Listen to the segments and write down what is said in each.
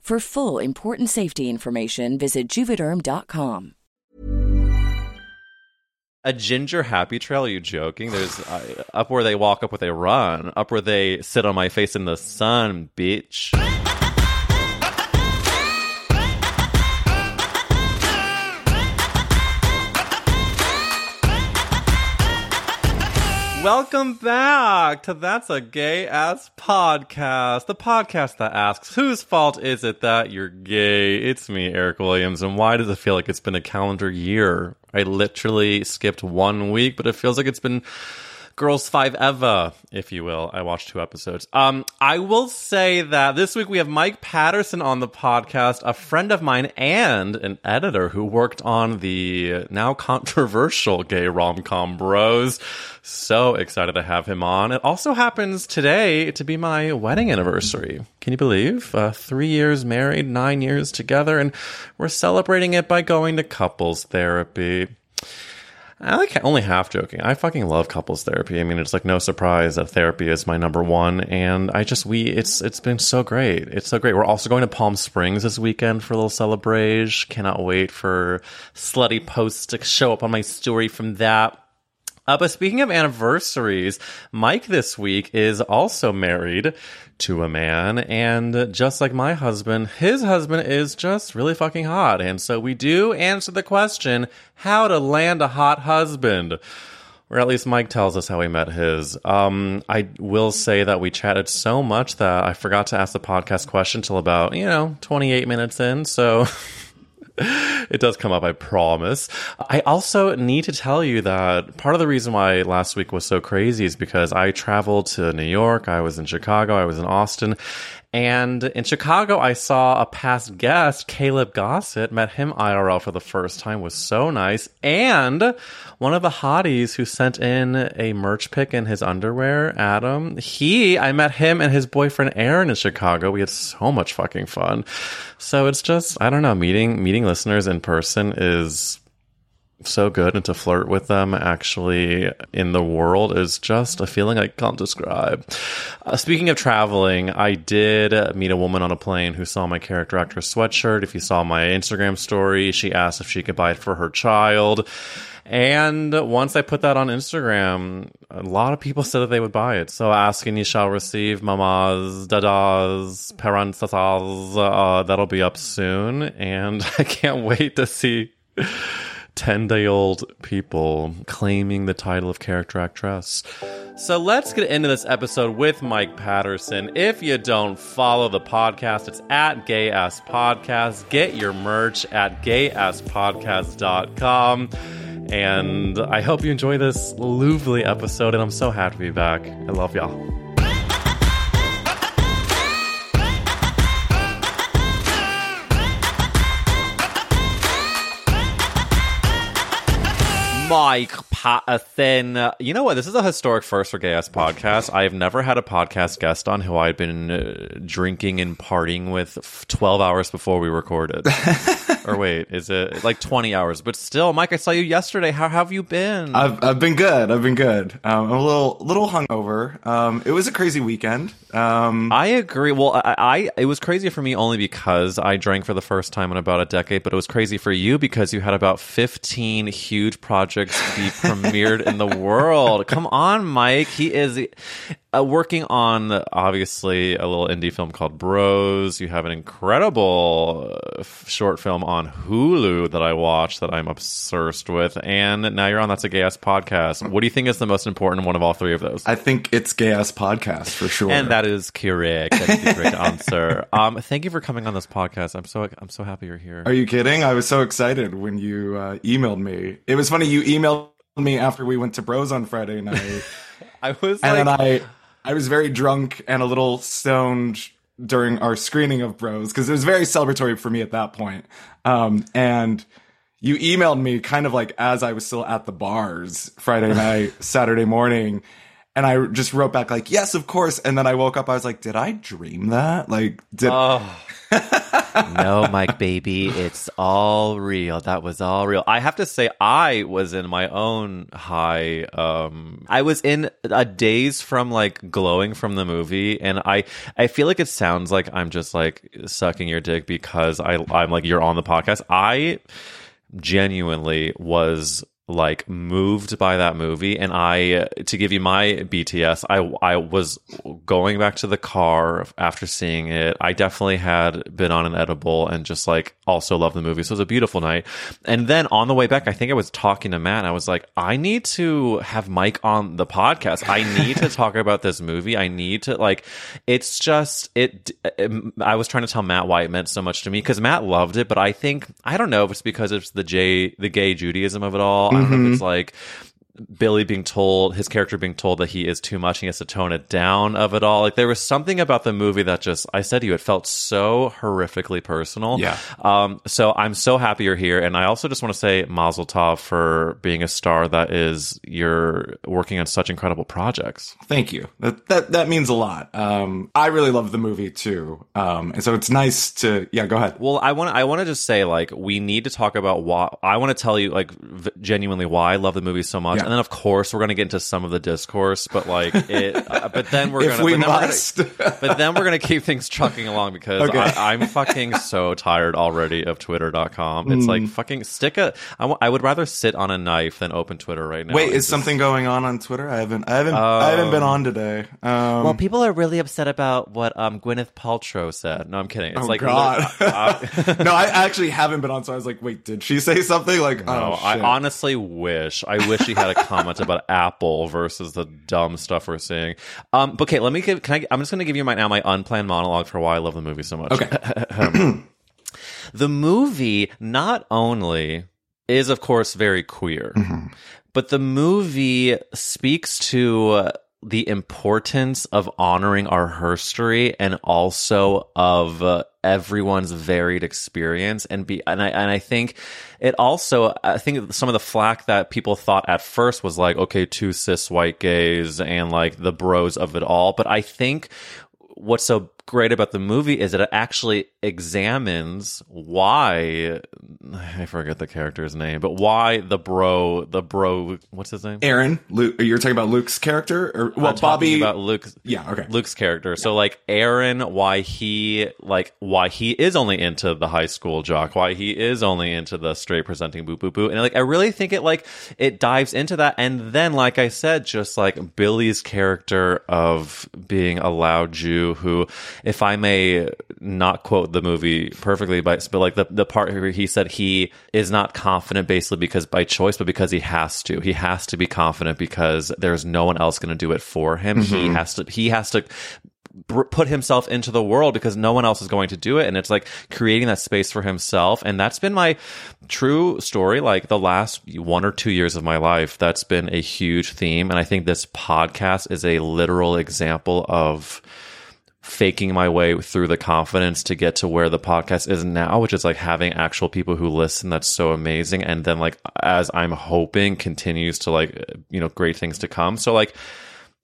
For full important safety information, visit juvederm.com. A ginger happy trail? Are you joking? There's uh, up where they walk, up where they run, up where they sit on my face in the sun, bitch. Welcome back to That's a Gay Ass Podcast, the podcast that asks, whose fault is it that you're gay? It's me, Eric Williams, and why does it feel like it's been a calendar year? I literally skipped one week, but it feels like it's been Girls Five Eva, if you will. I watched two episodes. Um, I will say that this week we have Mike Patterson on the podcast, a friend of mine and an editor who worked on the now controversial gay rom com Bros. So excited to have him on. It also happens today to be my wedding anniversary. Can you believe? Uh, three years married, nine years together, and we're celebrating it by going to couples therapy. I like only half joking. I fucking love couples therapy. I mean, it's like no surprise that therapy is my number one, and I just we it's it's been so great. It's so great. We're also going to Palm Springs this weekend for a little celebration. Cannot wait for slutty posts to show up on my story from that. Uh, but speaking of anniversaries, Mike this week is also married to a man. And just like my husband, his husband is just really fucking hot. And so we do answer the question how to land a hot husband. Or at least Mike tells us how he met his. Um, I will say that we chatted so much that I forgot to ask the podcast question till about, you know, 28 minutes in. So it does come up, I promise. I also need to tell you that part of the reason why last week was so crazy is because I traveled to New York, I was in Chicago, I was in Austin, and in Chicago, I saw a past guest, Caleb Gossett, met him IRL for the first time, was so nice. And one of the hotties who sent in a merch pic in his underwear, Adam, he, I met him and his boyfriend Aaron in Chicago. We had so much fucking fun. So it's just, I don't know, meeting, meeting listeners in person is so good and to flirt with them actually in the world is just a feeling I can't describe. Uh, speaking of traveling, I did meet a woman on a plane who saw my character actress sweatshirt. If you saw my Instagram story, she asked if she could buy it for her child. And once I put that on Instagram, a lot of people said that they would buy it. So asking you shall receive, mamas, dadas, parents, uh, that'll be up soon. And I can't wait to see 10 day old people claiming the title of character actress. So let's get into this episode with Mike Patterson. If you don't follow the podcast, it's at Gay Ass Podcast. Get your merch at gayasspodcast.com. And I hope you enjoy this lovely episode. And I'm so happy to be back. I love y'all. Mike thin. You know what? This is a historic first for Gay Ass Podcast. I have never had a podcast guest on who I'd been uh, drinking and partying with f- 12 hours before we recorded. or wait, is it like 20 hours? But still, Mike, I saw you yesterday. How have you been? I've I've been good. I've been good. Um, I'm a little little hungover. Um, it was a crazy weekend. Um, I agree. Well, I, I it was crazy for me only because I drank for the first time in about a decade, but it was crazy for you because you had about 15 huge projects be premiered in the world. Come on, Mike. He is uh, working on obviously a little indie film called Bros. You have an incredible uh, f- short film on Hulu that I watched that I'm obsessed with, and now you're on That's a Gay Ass Podcast. What do you think is the most important one of all three of those? I think it's gay ass podcast for sure. And that is correct. That is the correct answer. Um, thank you for coming on this podcast. I'm so I'm so happy you're here. Are you kidding? I was so excited when you uh, emailed me. It was funny. You emailed me after we went to Bros on Friday night, I was and like, then I I was very drunk and a little stoned during our screening of Bros because it was very celebratory for me at that point. Um, and you emailed me kind of like as I was still at the bars Friday night, Saturday morning. And I just wrote back like, yes, of course. And then I woke up. I was like, did I dream that? Like, did no, Mike, baby, it's all real. That was all real. I have to say, I was in my own high. Um, I was in a daze from like glowing from the movie, and I, I feel like it sounds like I'm just like sucking your dick because I, I'm like you're on the podcast. I genuinely was like moved by that movie and i to give you my bts i i was going back to the car after seeing it. I definitely had been on an edible and just like also loved the movie. So it was a beautiful night. And then on the way back i think i was talking to matt. I was like i need to have mike on the podcast. I need to talk about this movie. I need to like it's just it, it i was trying to tell matt why it meant so much to me because matt loved it but i think i don't know if it's because it's the j the gay judaism of it all I don't know if it's mm-hmm. like Billy being told his character being told that he is too much, he has to tone it down of it all. Like there was something about the movie that just I said to you, it felt so horrifically personal. Yeah. Um. So I'm so happy you're here, and I also just want to say Mazel Tov for being a star that is you're working on such incredible projects. Thank you. That that that means a lot. Um, I really love the movie too. Um, and so it's nice to yeah. Go ahead. Well, I want I want to just say like we need to talk about why I want to tell you like v- genuinely why I love the movie so much, Yeah. And then of course we're gonna get into some of the discourse, but like it. uh, but then we're If gonna we but then we're must. gonna, but then we're gonna keep things trucking along because Okay. I, I'm fucking so tired already of Twitter.com. It's Hmm. like fucking stick a. I I would rather sit on a knife than open Twitter right now. Wait, is just- something going on on Twitter? I haven't I haven't I haven't been on today. Um, Well, people are really upset about what um, Gwyneth Paltrow said. No, I'm kidding. It's oh like God. uh, no, I actually haven't been on. So I was like, wait, did she say something? Like, No, oh, I honestly wish. I wish she had a comment about Apple versus the dumb stuff we're seeing. Um, but okay, let me give. Can I? I'm just going to give you my now my unplanned monologue for why I love the movie so much. Okay. the movie not only is of course very queer, but the movie speaks to uh, the importance of honoring our history and also of uh, everyone's varied experience and be and I and I think it also I think some of the flack that people thought at first was like okay two cis white gays and like the bros of it all. But I think what's so great about the movie is that it actually examines why I forget the character's name, but why the bro, the bro, what's his name? Aaron, Luke, you're talking about Luke's character, or well, I'm Bobby. about Luke's yeah, okay. Luke's character. So like Aaron, why he like why he is only into the high school jock, why he is only into the straight presenting boo boo boo, and like I really think it like it dives into that, and then like I said, just like Billy's character of being a loud Jew who, if I may not quote the movie perfectly, but but like the the part where he said he is not confident basically because by choice, but because he has to. He has to be confident because there's no one else going to do it for him. He mm-hmm. has to. He has to put himself into the world because no one else is going to do it and it's like creating that space for himself and that's been my true story like the last one or two years of my life that's been a huge theme and i think this podcast is a literal example of faking my way through the confidence to get to where the podcast is now, which is like having actual people who listen. That's so amazing. And then like as I'm hoping continues to like you know great things to come. So like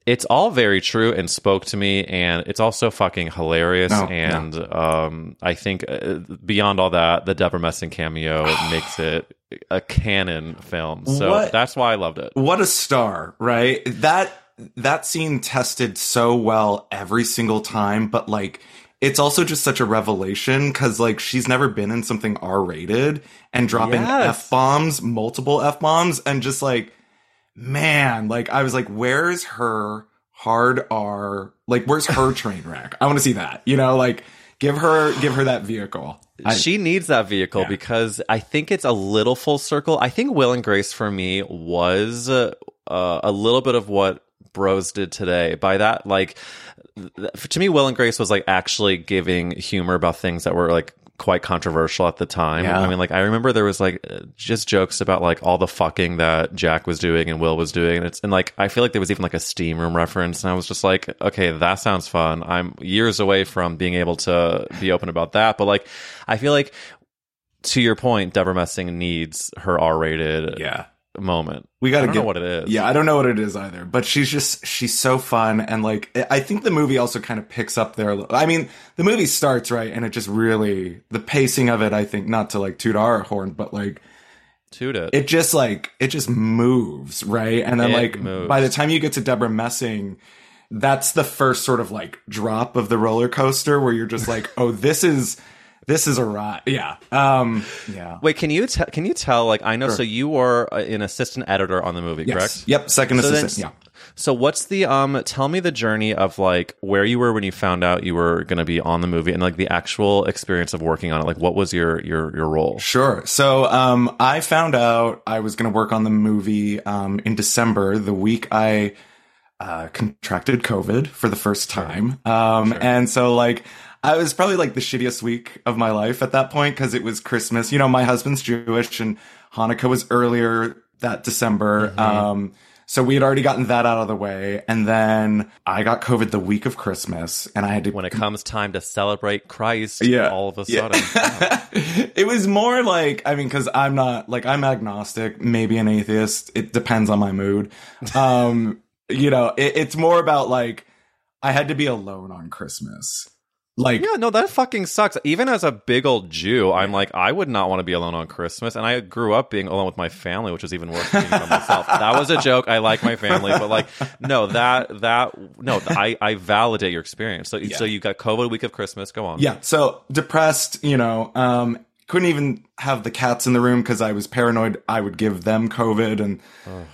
it's all very true and spoke to me and it's also fucking hilarious Oh, and um i think uh, beyond all that the debra messing cameo makes it a canon film so What- that's why i loved it what a star, right? That that scene tested so well every single time, but like it's also just such a revelation because like she's never been in something R rated and dropping Yes. F bombs, multiple F bombs, and just like man, like I was like, where's her hard R? Like, where's her train wreck? I want to see that. You know, like give her give her that vehicle. I- she needs that vehicle Yeah. because I think it's a little full circle. I think Will and Grace for me was uh, a little bit of what Bros did today. By that, like to me, Will and Grace was like actually giving humor about things that were like quite controversial at the time. Yeah. I mean, like I remember there was like just jokes about like all the fucking that Jack was doing and Will was doing, and it's and like I feel like there was even like a steam room reference, and I was just like, okay, that sounds fun. I'm years away from being able to be open about that, but like I feel like to your point, Debra Messing needs her R-rated yeah. Moment. We got to get know what it is. Yeah, I don't know what it is either. But she's just she's so fun, and like I think the movie also kind of picks up there. I mean, the movie starts right, and it just really the pacing of it. I think not to like toot our horn, but like toot it. it just like it just moves right, and then It like moves. by the time you get to Debra Messing. That's the first sort of like drop of the roller coaster where you're just like, oh, this is this is a ride. Yeah. Um yeah. Wait, can you te- can you tell? Like, I know. So you were uh, an assistant editor on the movie, Yes. correct? Yep, second So then- assistant. yeah. So what's the um? Tell me the journey of like where you were when you found out you were going to be on the movie, and like the actual experience of working on it. Like, what was your your your role? Sure. So um, I found out I was going to work on the movie um, in December, the week I uh, contracted COVID for the first time. Um, And so, like, I was probably like the shittiest week of my life at that point because it was Christmas. You know, my husband's Jewish and Hanukkah was earlier that December. Um, so we had already gotten that out of the way. And then I got COVID the week of Christmas and I had to When it comes time to celebrate Christ, Yeah. all of a Yeah. sudden, it was more like I mean, because I'm not like I'm agnostic, maybe an atheist. It depends on my mood. Um, you know, it, it's more about like I had to be alone on Christmas. Like, yeah, no, that fucking sucks. Even as a big old Jew, I'm like, I would not want to be alone on Christmas, and I grew up being alone with my family, which is even worse than being by myself. That was a joke. I like my family, but like, no, that that no, I I validate your experience. So so you got COVID week of Christmas. Go on. yeah. So depressed, you know. Um, couldn't even have the cats in the room because I was paranoid I would give them COVID, and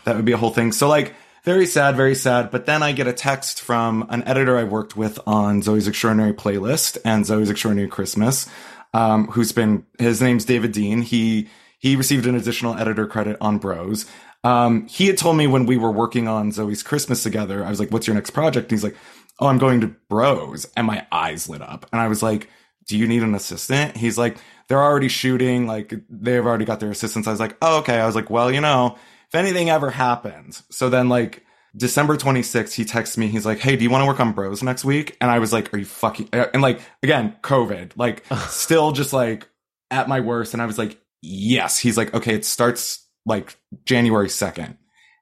that would be a whole thing. So like. Very sad, very sad. But then I get a text from an editor I worked with on Zoey's Extraordinary Playlist and Zoey's Extraordinary Christmas, um, who's been, his name's David Dean. He, he received an additional editor credit on Bros. Um, he had told me when we were working on Zoey's Christmas together, I was like, what's your next project? And he's like, oh, I'm going to Bros. And my eyes lit up. And I was like, do you need an assistant? He's like, they're already shooting. Like they've already got their assistants. I was like, oh, okay. I was like, well, you know, if anything ever happens. So then like December 26th, he texts me. He's like, Hey, do you want to work on bros next week? And I was like, are you fucking, uh, and like, again, COVID, like still just like at my worst. And I was like, yes. He's like, okay, it starts like January 2nd.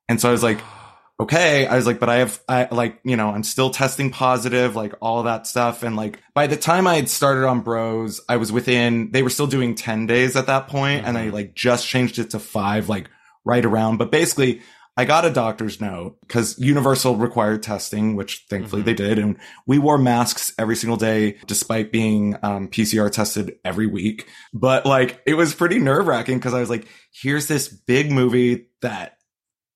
And so I was like, okay. I was like, but I have, I like, you know, I'm still testing positive, like all that stuff. And like by the time I had started on bros, I was within, they were still doing 10 days at that point, And I mm-hmm. like just changed it to five, like right around. But basically, I got a doctor's note because Universal required testing, which thankfully they did. And we wore masks every single day, despite being um, PCR tested every week. But like, it was pretty nerve wracking because I was like, here's this big movie that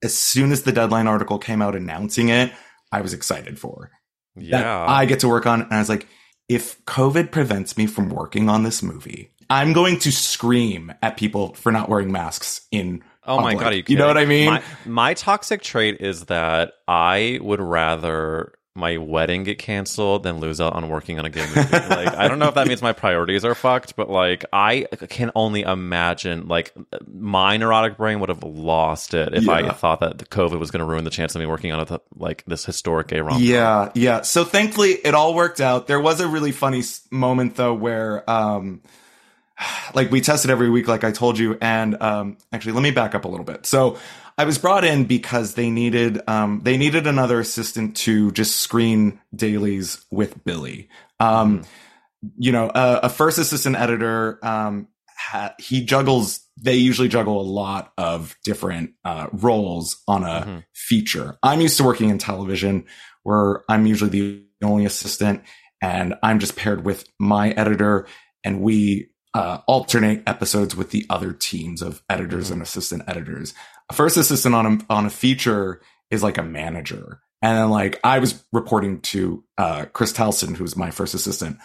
as soon as the deadline article came out announcing it, I was excited for that yeah. I get to work on. And I was like, if COVID prevents me from working on this movie, I'm going to scream at people for not wearing masks in. Oh my god, you, You know what I mean? My, my toxic trait is that I would rather my wedding get canceled than lose out on working on a game movie. like I don't know if that means my priorities are fucked, but like I can only imagine like my neurotic brain would have lost it if I thought that the COVID was going to ruin the chance of me working on a, like this historic gay rom. Yeah, yeah. So thankfully it all worked out. There was a really funny s- moment though where um like we tested every week like I told you and um actually let me back up a little bit. So I was brought in because they needed um they needed another assistant to just screen dailies with Billy. Um you know, a, a first assistant editor um ha- he juggles they usually juggle a lot of different uh, roles on a Mhm. feature. I'm used to working in television where I'm usually the only assistant and I'm just paired with my editor and we uh, alternate episodes with the other teams of editors and assistant editors. A first assistant on a, on a feature is like a manager. And then like I was reporting to uh, Chris Telson, was my first assistant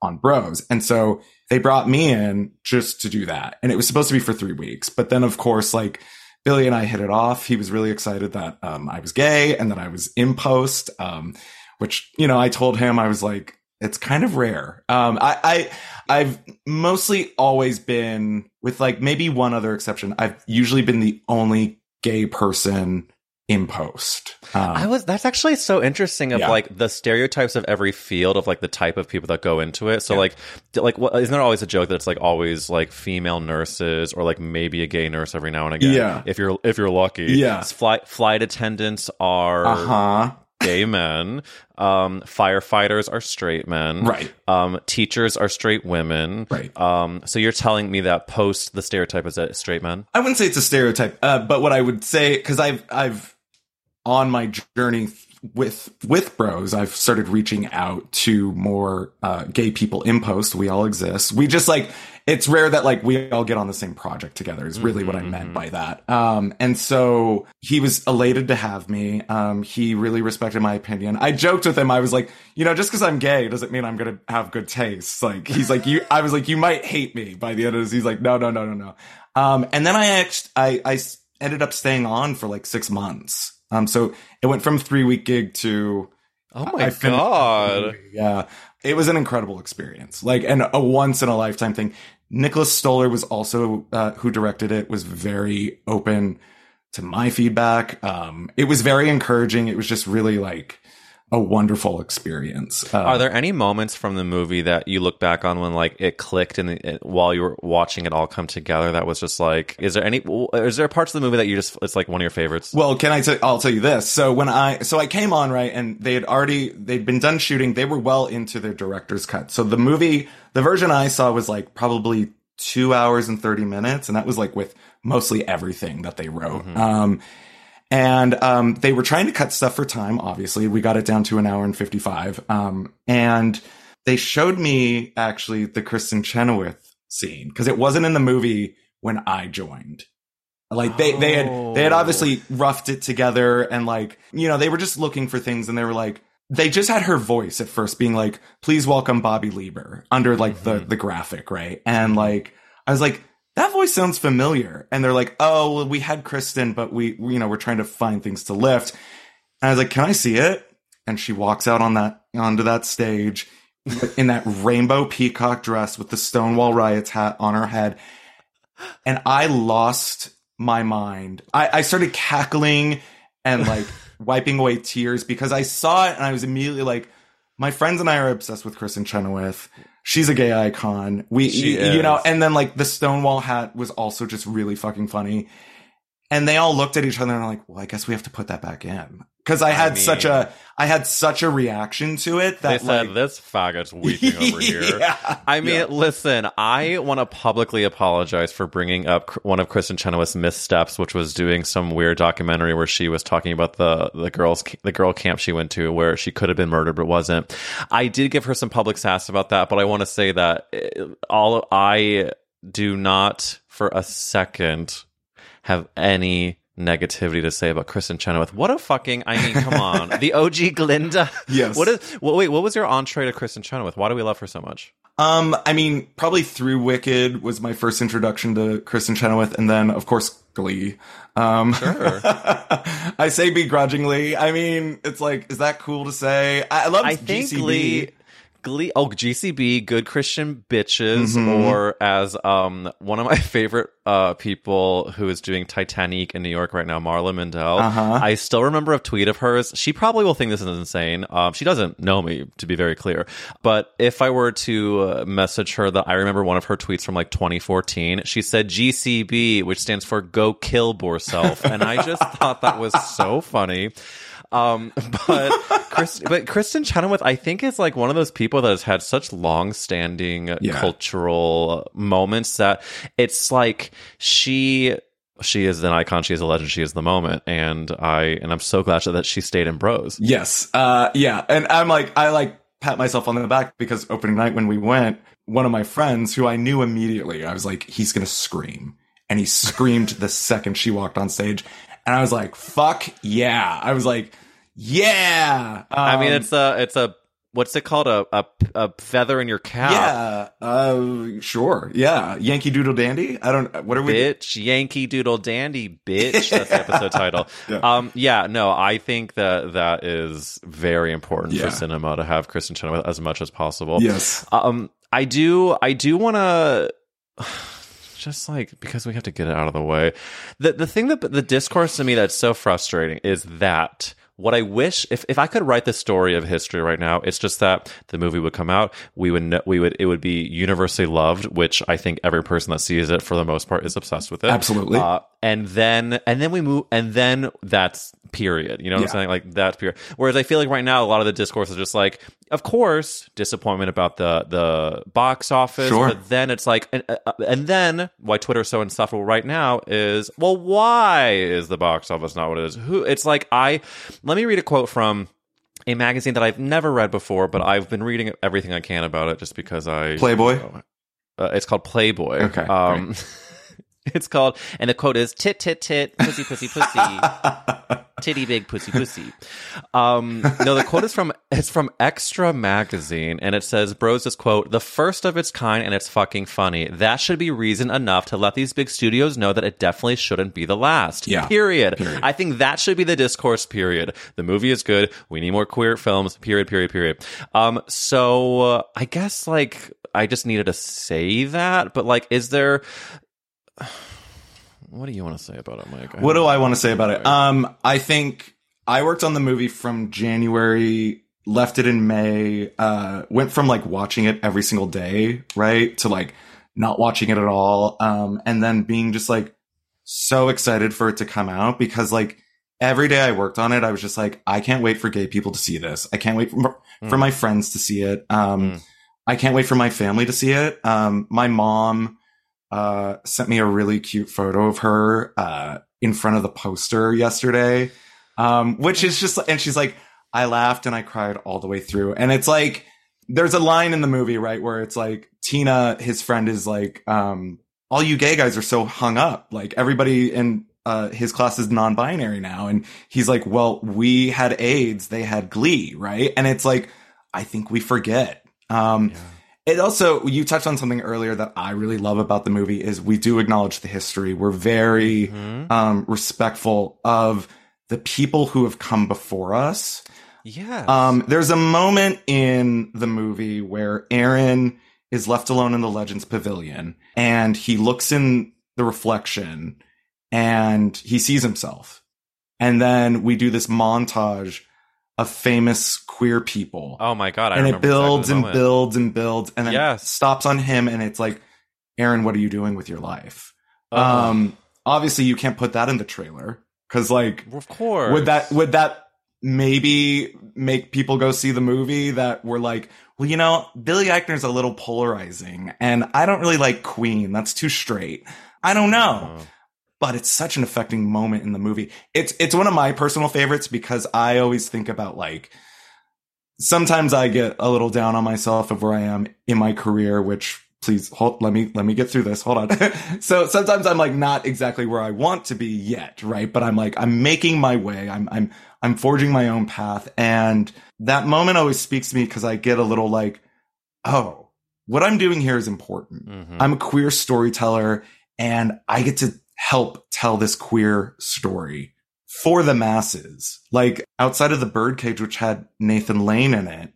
on Bros. And so they brought me in just to do that. And it was supposed to be for three weeks. But then of course, like Billy and I hit it off. He was really excited that um, I was gay and that I was in post, um, which, you know, I told him I was like, it's kind of rare. Um, I, I, I've mostly always been with like maybe one other exception. I've usually been the only gay person in post. Um, I was that's actually so interesting of Yeah. like the stereotypes of every field of like the type of people that go into it. So Yeah. like like what isn't there always a joke that it's like always like female nurses or like maybe a gay nurse every now and again. Yeah. If you're if you're lucky. Yeah. Flight flight attendants are uh huh. Gay men. Um firefighters are straight men. Right. Um teachers are straight women. Right. Um so you're telling me that post the stereotype is that it's straight men? I wouldn't say it's a stereotype, uh, but what I would say, because I've I've on my journey with with bros, I've started reaching out to more uh, gay people in post. We all exist. We just like it's rare that like we all get on the same project together. Is really what I meant by that. Um, and so he was elated to have me. Um, he really respected my opinion. I joked with him. I was like, you know, just because I'm gay doesn't mean I'm gonna have good taste. Like he's like you. I was like, you might hate me by the end of this. He's like, no, no, no, no, no. Um, and then I actually, I, I ended up staying on for like six months. Um, so it went from three week gig to, Oh my god. yeah, it was an incredible experience, like, and a once in a lifetime thing. Nicholas Stoller was also, uh, who directed it was very open to my feedback. Um, it was very encouraging. It was just really like a wonderful experience. Uh, Are there any moments from the movie that you look back on when like it clicked and it, while you were watching it all come together? That was just like, is there any? Is there parts of the movie that you just it's like one of your favorites? Well, can I tell? I'll tell you this. So when I so I came on right, and they had already they'd been done shooting. They were well into their director's cut. So the movie, the version I saw was like probably two hours and thirty minutes, and that was like with mostly everything that they wrote. Um, and um, they were trying to cut stuff for time. Obviously, we got it down to an hour and fifty-five. Um, and they showed me actually the Kristin Chenoweth scene because it wasn't in the movie when I joined. Like they they had they had Oh. obviously roughed it together and like you know they were just looking for things and they were like they just had her voice at first being like please welcome Bobby Lieber under like the the graphic right and like I was like that voice sounds familiar. And they're like oh well, we had Kristin but we we, you know we're trying to find things to lift. And I was like can I see it? And she walks out on that onto that stage in that rainbow peacock dress with the Stonewall riots hat on her head. And I lost my mind. I, I started cackling and like wiping away tears because I saw it and I was immediately like, my friends and I are obsessed with Kristin Chenoweth. She's a gay icon. We, She you know, and then like the Stonewall hat was also just really fucking funny. And they all looked at each other and were like, well, I guess we have to put that back in. Cause I had mean- such a, I had such a reaction to it They that said like, this faggot's weeping over here. Yeah. I mean, Yeah. listen, I want to publicly apologize for bringing up one of Kristin Chenoweth's missteps, which was doing some weird documentary where she was talking about the the girls the girl camp she went to where she could have been murdered but wasn't. I did give her some public sass about that, but I want to say that eh, all I do not for a second have any negativity to say about Kristin Chenoweth. What a fucking I mean, come on. the OG Glinda. Yes. What is well, wait, what was your entree to Kristin Chenoweth? Why do we love her so much? Um, I mean, probably through Wicked was my first introduction to Kristin Chenoweth, and then of course Glee. Um, Sure. I say begrudgingly. I mean, it's like, is that cool to say? I, I love I think GCB. Glee. Glee, oh GCB, good Christian bitches, Mhm. or as um one of my favorite uh people who is doing Titanique in New York right now, Marla Mindelle. Uh-huh. I still remember a tweet of hers. She probably will think this is insane. Um, she doesn't know me, to be very clear. But if I were to uh, message her, that I remember one of her tweets from like 2014. She said GCB, which stands for Go Kill Borself, and I just thought that was so funny. Um, but Chris, but Kristin Chenoweth, I think is like one of those people that has had such long-standing Yeah. cultural moments that it's like she she is an icon, she is a legend, she is the moment, and I and I'm so glad that she stayed in Bros. Yes. Uh, yeah. And I'm like, I like pat myself on the back because opening night when we went, one of my friends who I knew immediately, I was like, he's going to scream. And he screamed the second she walked on stage. And I was like, fuck yeah. I was like, yeah. I mean, Um, it's a it's a what's it called a a, a feather in your cap. yeah. Uh, sure. Yeah. Yankee Doodle Dandy. I don't, what are we? bitch, Yankee Doodle Dandy, bitch. That's the episode title. Yeah. Um, yeah, no, I think that that is very important Yeah. for cinema to have Kristin Chenoweth as much as possible. Yes. Um, I do, I do want to. Just like because we have to get it out of the way, the the thing that the discourse to me that's so frustrating is that what I wish if if I could write the story of history right now, it's just that the movie would come out, we would know, we would it would be universally loved, which I think every person that sees it for the most part is obsessed with it. Absolutely. Uh, and then and then we move and then that's period. You know what I'm saying? Like that's period. Whereas I feel like right now a lot of the discourse is just like, of course, disappointment about the the box office. Sure. But then it's like, and, uh, and then why Twitter's so insufferable right now is, well, why is the box office not what it is? Who? It's like I. Let me read a quote from. A magazine that I've never read before, but I've been reading everything I can about it just because I Playboy. uh, it's called Playboy. Okay, Um, it's called, and the quote is tit tit tit pussy pussy pussy titty big pussy pussy. Um, no, the quote is from it's from Extra magazine, and it says, "Bros is quote the first of its kind, and it's fucking funny. That should be reason enough to let these big studios know that it definitely shouldn't be the last. Yeah. Period. Period. I think that should be the discourse. Period. The movie is good. We need more queer films. Period. Period. Period. Um, so uh, I guess like I just needed to say that, but like, is there? What do you want to say about it, Mike? What do I want to say about it? Um, I think I worked on the movie from January, left it in May, uh, went from like watching it every single day, right? To like not watching it at all. Um, and then being just like so excited for it to come out because like every day I worked on it, I was just like, I can't wait for gay people to see this. I can't wait for, for Mm. my friends to see it. Um, Mm. I can't wait for my family to see it. Um, my mom, uh, sent me a really cute photo of her, uh, in front of the poster yesterday. Um, which is just, and she's like, I laughed and I cried all the way through. And it's like, there's a line in the movie, right, where it's like, Tina, his friend is like, um, all you gay guys are so hung up. Like everybody in, uh, his class is non-binary now. And he's like, well, we had AIDS. They had glee, right? And it's like, I think we forget. Um, it also, you touched on something earlier that I really love about the movie is we do acknowledge the history. We're very, Mhm. um, respectful of the people who have come before us. Yeah. Um, there's a moment in the movie where Aaron is left alone in the Legends Pavilion and he looks in the reflection and he sees himself. And then we do this montage of famous queer people. oh my god! I and it builds exactly and builds and builds and then Yes. stops on him and it's like, Aaron, what are you doing with your life? Ugh. Um, obviously you can't put that in the trailer because like of course. would that would that maybe make people go see the movie that were like well you know billy eichner's a little polarizing and i don't really like queen that's too straight i don't know Oh. But it's such an affecting moment in the movie. It's it's one of my personal favorites because i always think about like sometimes i get a little down on myself of where i am in my career which please hold let me let me get through this. Hold on. So sometimes i'm like not exactly where i want to be yet right? But i'm like i'm making my way. I'm i'm i'm forging my own path. And that moment always speaks to me because i get a little like oh what i'm doing here is important. Mhm. I'm a queer storyteller and I get to help tell this queer story for the masses. Like outside of the Birdcage, which had Nathan Lane in it,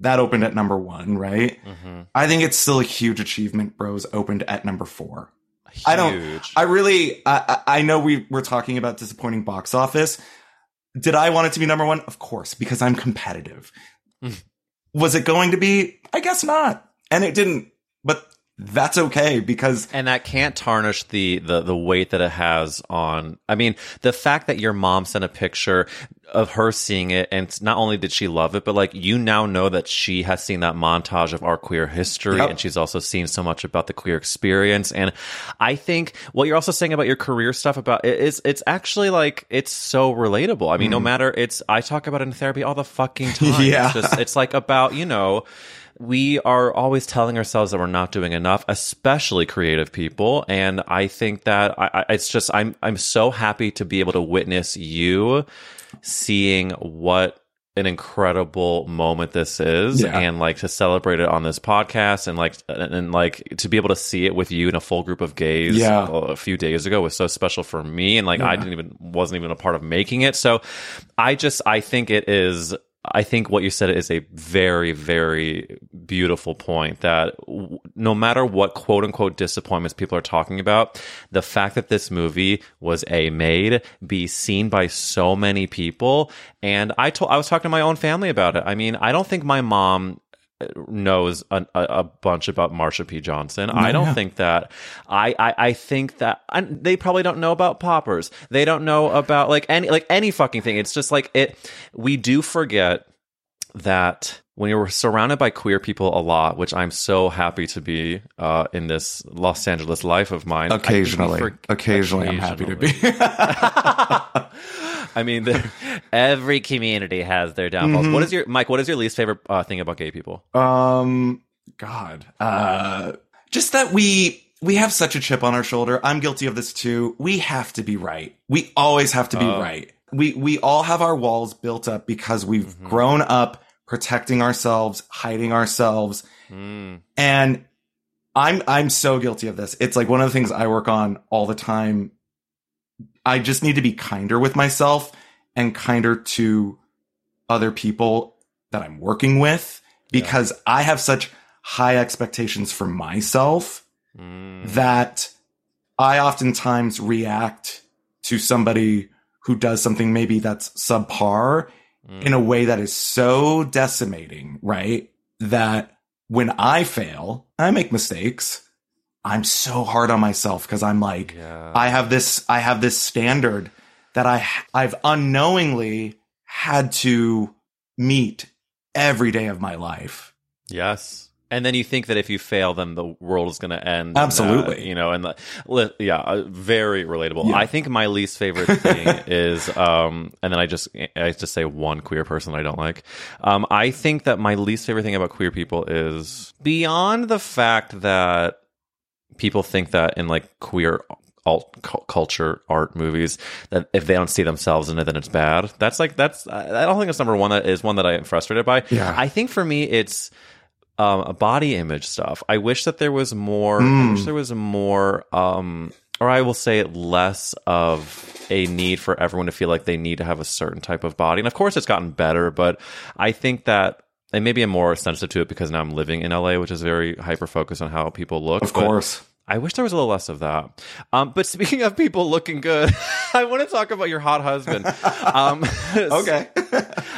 that opened at number one, right? Mm-hmm. I think it's still a huge achievement. Bros opened at number four. Huge. I don't. I really. I, I know we were talking about disappointing box office. Did I want it to be number one? Of course, because I'm competitive. Mm. Was it going to be? I guess not, and it didn't. But that's okay because and that can't tarnish the, the the weight that it has on i mean the fact that your mom sent a picture of her seeing it and not only did she love it but like you now know that she has seen that montage of our queer history Yep. and she's also seen so much about the queer experience and i think what you're also saying about your career stuff about it is it's actually like it's so relatable i mean no matter it's i talk about it in therapy all the fucking time Mm. Yeah. it's just it's like about you know we are always telling ourselves that we're not doing enough, especially creative people. And I think that I, I, it's just I'm I'm so happy to be able to witness you seeing what an incredible moment this is Yeah. and like to celebrate it on this podcast and like and, and, like to be able to see it with you in a full group of gays Yeah. a few days ago was so special for me and like I didn't even wasn't even a part of making it so I just I think it is I think what you said is a very, very beautiful point that w- no matter what quote unquote disappointments people are talking about, the fact that this movie was A, made, B, seen by so many people. And I told, I was talking to my own family about it. I mean, I don't think my mom knows a, a, bunch about Marsha P. Johnson. I don't think that. I I, I think that I, they probably don't know about poppers. They don't know about like any like any fucking thing. It's just like it. We do forget that when you're surrounded by queer people a lot, which I'm so happy to be uh, in this Los Angeles life of mine. Think we occasionally, occasionally, I'm happy to be. I mean, there- every community has their downfalls. Mm-hmm. What is your Mike? What is your least favorite uh, thing about gay people? Um, God, uh, just that we we have such a chip on our shoulder. I'm guilty of this too. We have to be right. We always have to be Oh. right. We we all have our walls built up because we've grown up protecting ourselves, hiding ourselves, Mm. and I'm I'm so guilty of this. It's like one of the things I work on all the time. I just need to be kinder with myself and kinder to other people that I'm working with because I have such high expectations for myself Mm. that I oftentimes react to somebody who does something maybe that's subpar Mm. in a way that is so decimating, right? That when I fail, I make mistakes. I'm so hard on myself because I'm like, Yeah. I have this, I have this standard that I, I've unknowingly had to meet every day of my life. Yes. And then you think that if you fail, then the world is going to end. and, uh, Absolutely. you know, and the, yeah, uh, very relatable. Yeah. I think my least favorite thing is, um, and then I just, I just say one queer person I don't like. Um, I think that my least favorite thing about queer people is beyond the fact that people think that in like queer alt culture art movies that if they don't see themselves in it then it's bad. That's like that's i don't think that's number one that is one that i am frustrated by. Yeah. i think for me it's um, a body image stuff. I wish that there was more i wish there was more um or i will say less of a need for everyone to feel like they need to have a certain type of body. And of course it's gotten better but i think that and maybe I'm more sensitive to it because now I'm living in LA, which is very hyper focused on how people look. Of course. I wish there was a little less of that. Um, but speaking of people looking good, I want to talk about your hot husband. Um, Okay.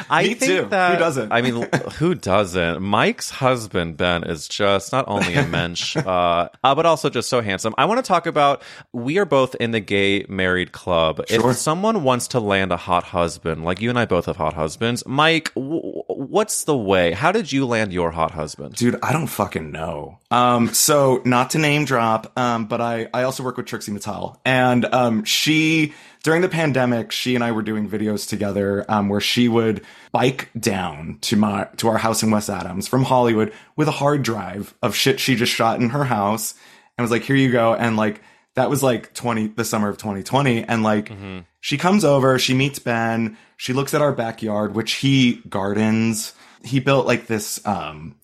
I Me think too. that Who doesn't? I mean, who doesn't? Mike's husband Ben is just not only a mensch, uh, uh, but also just so handsome. I want to talk about. We are both in the gay married club. Sure. If someone wants to land a hot husband, like you and I both have hot husbands, Mike, w- what's the way? How did you land your hot husband? Dude, I don't fucking know. Um, so not to name drop, um, but I, I also work with Trixie Mattel and, um, she, during the pandemic, she and I were doing videos together, um, where she would bike down to my, to our house in West Adams from Hollywood with a hard drive of shit she just shot in her house and was like, here you go. And like, that was like 20, the summer of 2020. And like, she comes over, she meets Ben, she looks at our backyard, which he gardens. He built like this, um,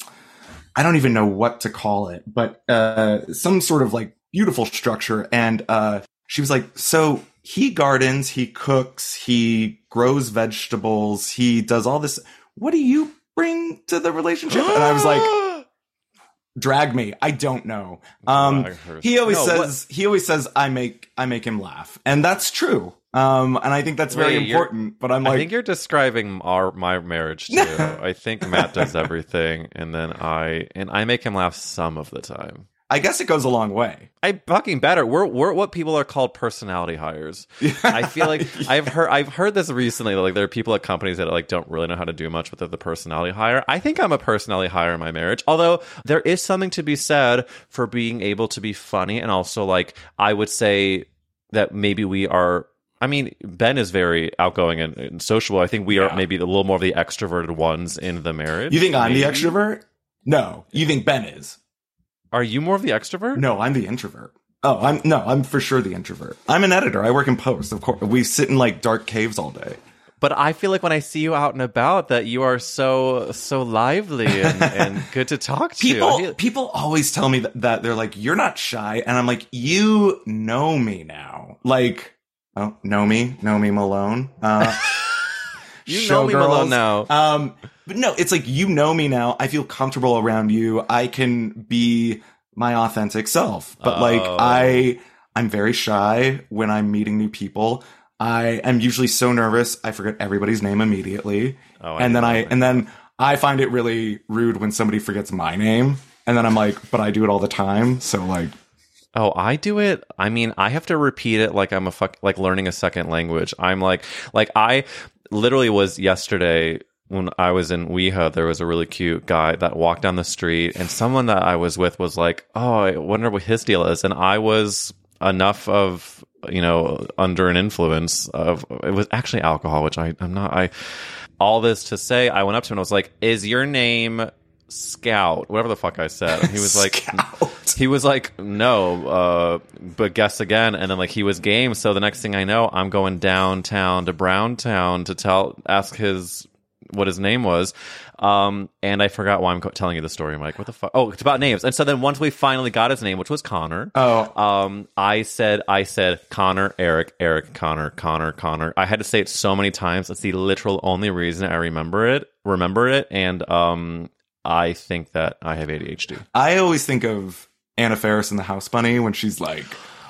I don't even know what to call it, but uh, some sort of like beautiful structure. And uh, she was like, so he gardens, he cooks, he grows vegetables, he does all this. What do you bring to the relationship? And I was like, drag me. I don't know. Um, he always No, says, he always says, I make, I make him laugh. And that's true. Um, and I think that's very Wait, important, but I'm like, I think you're describing our my marriage too. I think Matt does everything, and then I and I make him laugh some of the time. I guess it goes a long way. I fucking better. We're we're what people are called personality hires. I feel like I've heard I've heard this recently. Like there are people at companies that like don't really know how to do much with the personality hire. I think I'm a personality hire in my marriage. Although there is something to be said for being able to be funny and also like I would say that maybe we are. I mean, Ben is very outgoing and, and sociable. I think we are maybe a little more of the extroverted ones in the marriage. You think I'm the extrovert? No. You think Ben is? Are you more of the extrovert? No, I'm the introvert. Oh, I'm no, I'm for sure the introvert. I'm an editor. I work in post. Of course, we sit in like dark caves all day. But I feel like when I see you out and about, that you are so so lively and, and good to talk to. People, feel- people always tell me that, that they're like, "You're not shy," and I'm like, "You know me now." Like, oh, know me, know me, Malone. Uh, You know me, Malone, now. Um, but no, it's like you know me now. I feel comfortable around you. I can be my authentic self. But like Oh. I I'm very shy when I'm meeting new people. I am usually so nervous I forget everybody's name immediately. Oh, and then I and then I find it really rude when somebody forgets my name. And then I'm like, but I do it all the time. So like Oh, I do it. I mean, I have to repeat it like I'm a fuck, like learning a second language. I'm like, like I literally was yesterday when I was in WeHo. There was a really cute guy that walked down the street, and someone that I was with was like, "Oh, I wonder what his deal is," and I was enough of you know under an influence of it was actually alcohol, which I I'm not. I all this to say, I went up to him and was like, "Is your name?" Scout, whatever the fuck I said. And he was like, he was like, no, uh, but guess again. And then like he was game. So the next thing I know, I'm going downtown to Browntown to tell, ask his, what his name was. Um, and I forgot why I'm co- telling you the story. I'm like, what the fuck? Oh, it's about names. And so then once we finally got his name, which was Connor, Oh. um, I said, I said Connor, Eric, Eric, Connor, Connor, Connor. I had to say it so many times. That's the literal only reason I remember it, remember it. And, um, I think that I have ADHD. I always think of Anna Faris in the House Bunny when she's like,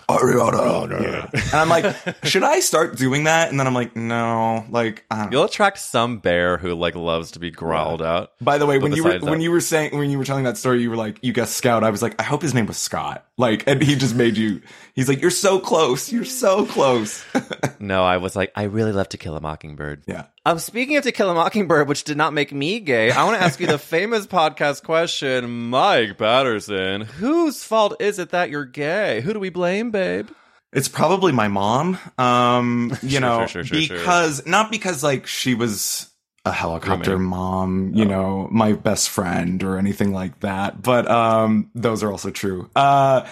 Ariana. Oh, yeah. And I'm like, should I start doing that? And then I'm like, no. Like. You'll attract some bear who like loves to be growled out. By the way, when you were when you were saying when you were telling that story, you were like, you guessed Scout. I was like, I hope his name was Scott. Like, and he just made you. He's like, you're so close. You're so close. No, I was like, I really love To Kill a Mockingbird. yeah. Um, speaking of To Kill a Mockingbird, which did not make me gay, I want to ask you the famous podcast question, Mike Patterson. Whose fault is it that you're gay? Who do we blame, babe? It's probably my mom. Um, you Sure, know, sure, sure, sure, because not because like she was a helicopter Roommate. mom, you know, my best friend or anything like that, but um those are also true. Uh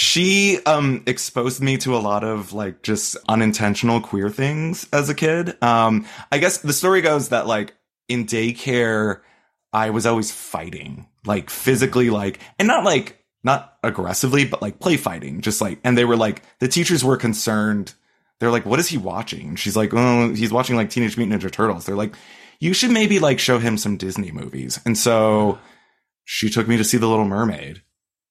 she um exposed me to a lot of like just unintentional queer things as a kid. Um I guess the story goes that like in daycare I was always fighting, like physically, like, and not like, not aggressively, but like play fighting, just like, and they were like, the teachers were concerned. They're like, what is he watching? She's like, oh, he's watching like Teenage Mutant Ninja Turtles. They're like, you should maybe like show him some Disney movies. And so she took me to see The Little Mermaid.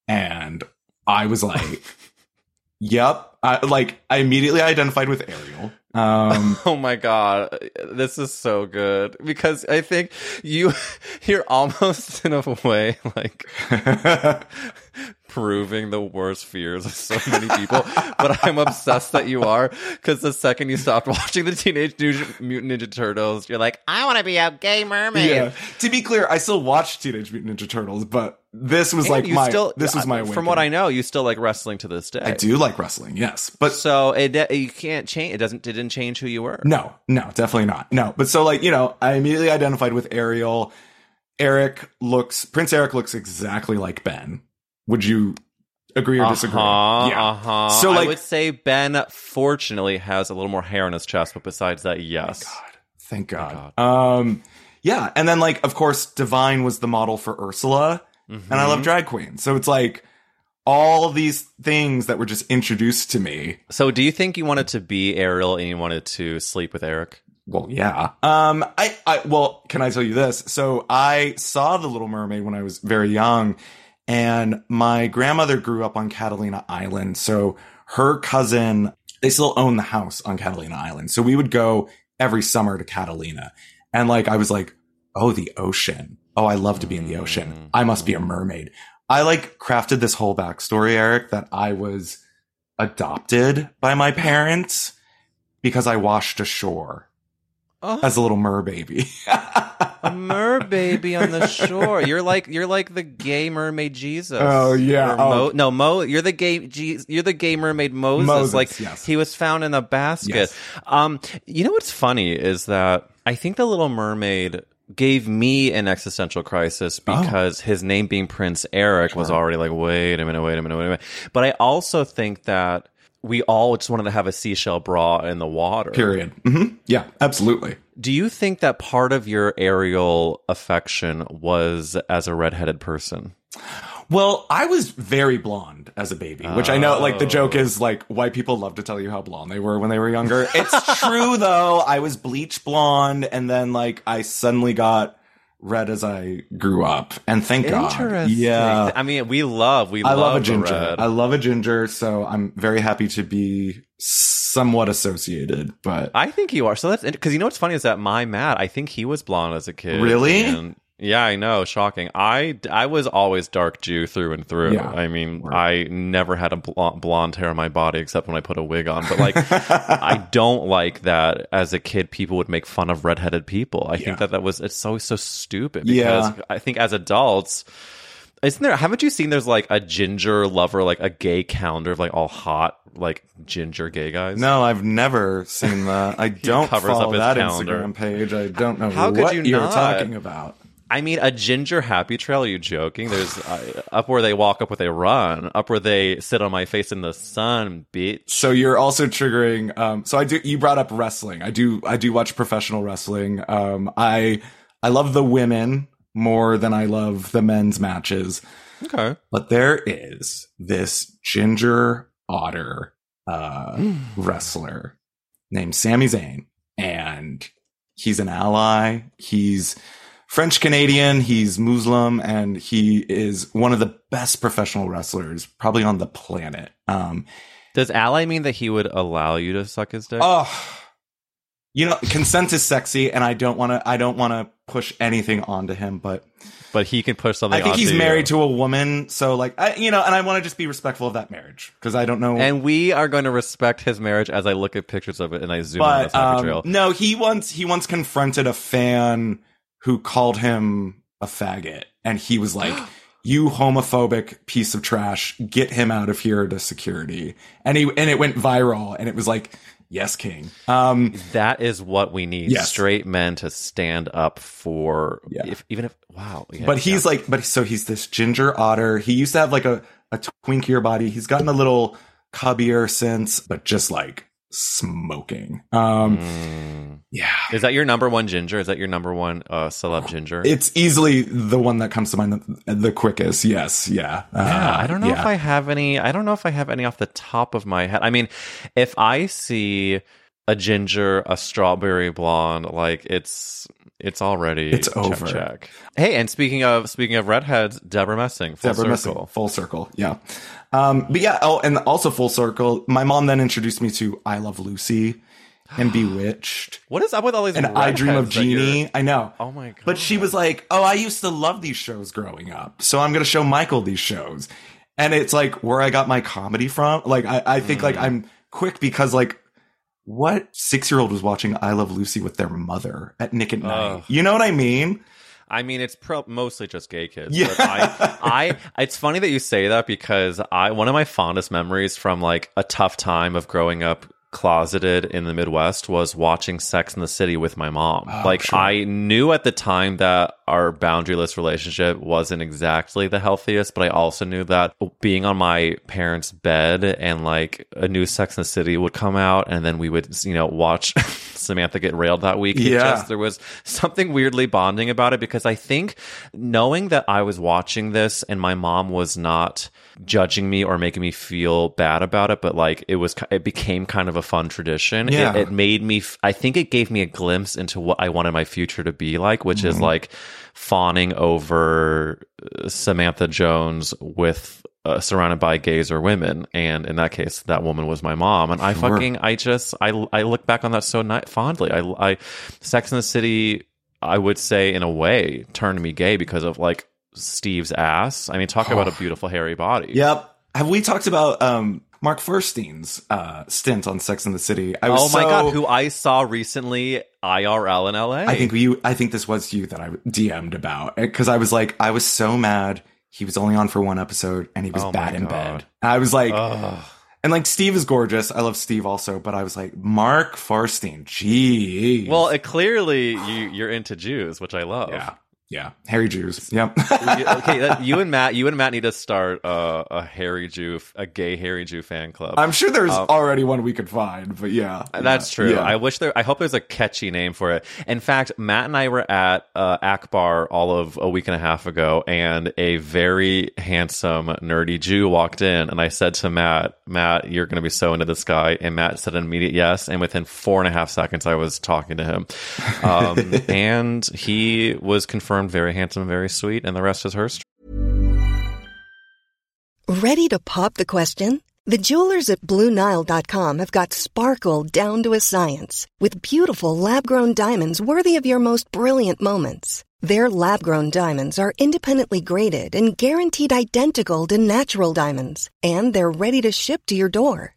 And I was like, yep. I, like, I immediately identified with Ariel. Um, Oh my god, this is so good because I think you you're almost in a way like proving the worst fears of so many people, but I'm obsessed that you are because the second you stopped watching the Teenage Mutant Ninja Turtles, you're like, I want to be a gay mermaid. Yeah. To be clear, I still watch Teenage Mutant Ninja Turtles, but this was And like you my still, this was my from what I know, you still like wrestling to this day. I do like wrestling, yes, but So it you can't change. It doesn't. It didn't change who you were. no, no, definitely not. No, but so like you know, I immediately identified with Ariel. Eric looks Prince Eric looks exactly like Ben. Would you agree or disagree? Uh-huh, yeah. uh-huh. So, like- I would say Ben fortunately has a little more hair on his chest, but besides that, yes. Thank God. Thank God. Um, yeah, and then like of course, Divine was the model for Ursula, and I Mm-hmm. love drag queens, so it's like all these things that were just introduced to me. So, do you think you wanted to be Ariel and you wanted to sleep with Eric? Well, yeah. Um, I, I, well, can I tell you this? So I saw The Little Mermaid when I was very young and my grandmother grew up on Catalina Island. So her cousin, they still own the house on Catalina Island. So we would go every summer to Catalina. And like, I was like, oh, the ocean. Oh, I love to be in the ocean. I must be a mermaid. I like crafted this whole backstory, Eric, that I was adopted by my parents because I washed ashore Oh, as a little mer baby. a mer baby on the shore. You're like you're like the gay mermaid Jesus. Oh, yeah. Oh. Mo- no, Mo. You're the gay. Je- you're the gay mermaid Moses. Moses, like yes. he was found in a basket. Yes. Um, you know what's funny is that I think the Little Mermaid gave me an existential crisis Oh. because his name being Prince Eric was already like, wait a minute, wait a minute, wait a minute. But I also think that we all just wanted to have a seashell bra in the water. Period. hmm Yeah, absolutely. Do you think that part of your Ariel affection was as a redheaded person? Well, I was very blonde as a baby, which I know, like, the joke oh. is like white people love to tell you how blonde they were when they were younger. It's true though. I was bleach blonde and then like I suddenly got red as I grew up. And thank God. Interesting. Yeah. I mean, we love, we I love, love a ginger. red. I love a ginger, so I'm very happy to be somewhat associated, but I think you are. So that's because you know what's funny is that my Matt, I think he was blonde as a kid. Really? And yeah, I know. Shocking. I I was always dark Jew through and through. Yeah. I mean, I never had a blonde, blonde hair on my body except when I put a wig on. But like, I don't like that as a kid. People would make fun of redheaded people. I Yeah. think that that was it's so so stupid. Because Yeah. I think as adults. Isn't there? Haven't you seen? There's like a ginger lover, like a gay calendar of like all hot, like ginger gay guys. No, I've never seen that. I don't covers follow up that calendar. Instagram page. I don't know How could what you you're not? talking about. I mean, a ginger happy trail. Are you joking? There's uh, up where they walk, up where they run, up where they sit on my face in the sun, bitch. So you're also triggering. Um, so I do. You brought up wrestling. I do. I do watch professional wrestling. Um, I I love the women more than I love the men's matches. Okay. But there is this ginger otter uh, wrestler named Sami Zayn, and he's an ally. He's French Canadian. He's Muslim, and he is one of the best professional wrestlers probably on the planet. Um, Does ally mean that he would allow you to suck his dick? oh, you know, consent is sexy, and I don't want to. I don't want to push anything onto him, but but he can push something. I think he's married you. to a woman, so like, I, you know, and I want to just be respectful of that marriage because I don't know. And we are going to respect his marriage as I look at pictures of it and I zoom in on but um, trail. no, he once he once confronted a fan who called him a faggot, and he was like. You homophobic piece of trash! Get him out of here to security, and he and it went viral, and it was like, yes, king. Um, That is what we need: Yes. straight men to stand up for. Yeah. If, even if wow, yeah, but he's yeah. like, but so he's this ginger otter. He used to have like a a twinkier body. He's gotten a little cubbier since, but just like smoking. Um, Mm. yeah. Is that your number one ginger? Is that your number one uh, celeb ginger? It's easily the one that comes to mind the, the quickest. Yes, yeah. Yeah, Uh, I don't know yeah. if I have any. I don't know if I have any off the top of my head. I mean, if I see a ginger, a strawberry blonde, like it's it's already It's over. Check. Hey, and speaking of speaking of redheads, Debra Messing, full Debra circle. Messing, full circle. Yeah. Um, but yeah. Oh, and also full circle. My mom then introduced me to I Love Lucy and Bewitched What is up with all these? and I Dream of Jeannie. I know. Oh my god! But she was like, "Oh, I used to love these shows growing up, so I'm going to show Michael these shows." And it's like where I got my comedy from. Like I, I think Mm. like I'm quick because like what six year old was watching I Love Lucy with their mother at Nick at Nite? Ugh. You know what I mean? I mean, it's pro- mostly just gay kids. Yeah. But I, I, it's funny that you say that because I, one of my fondest memories from like a tough time of growing up closeted in the Midwest was watching Sex in the City with my mom. Oh, like sure. I knew at the time that our boundaryless relationship wasn't exactly the healthiest, but I also knew that being on my parents' bed and like a new Sex in the City would come out and then we would, you know, watch Samantha get railed that week. Yeah. just- there was something weirdly bonding about it because I think knowing that I was watching this and my mom was not judging me or making me feel bad about it, but like it was, it became kind of a fun tradition. Yeah. It, it made me, I think it gave me a glimpse into what I wanted my future to be like, which Mm-hmm. is like fawning over uh, Samantha Jones with. Uh, surrounded by gays or women, and in that case, that woman was my mom. And I Sure. fucking, I just, I, I look back on that so fondly. I, I, Sex in the City, I would say in a way turned me gay because of like Steve's ass. I mean, talk about a beautiful hairy body. Yep. Have we talked about um, Mark Feuerstein's uh, stint on Sex in the City? I Oh was my so- god, who I saw recently IRL in LA. I think you. I think this was you that I DM'd about because I was like, I was so mad. He was only on for one episode and he was Oh bad in bed. And I was like, Ugh. and like Steve is gorgeous. I love Steve also, but I was like, Mark Feuerstein, gee. Well, it, clearly you you're into Jews, which I love. yeah, yeah, hairy Jews. Yep. Okay, that- you and Matt, you and Matt need to start uh, a hairy Jew, a gay hairy Jew fan club. I'm sure there's Um, already one we could find, but yeah, That's yeah, true. yeah. I wish there. I hope there's a catchy name for it. In fact, Matt and I were at uh, Akbar all of a week and a half ago, and a very handsome, nerdy Jew walked in, and I said to Matt, "Matt, you're going to be so into this guy." And Matt said an immediate yes. And within four and a half seconds, I was talking to him, um, and he was confirmed very handsome, very sweet, and the rest is her story. Ready to pop the question? The jewelers at BlueNile.com have got sparkle down to a science with beautiful lab grown diamonds worthy of your most brilliant moments. Their lab grown diamonds are independently graded and guaranteed identical to natural diamonds, and they're ready to ship to your door.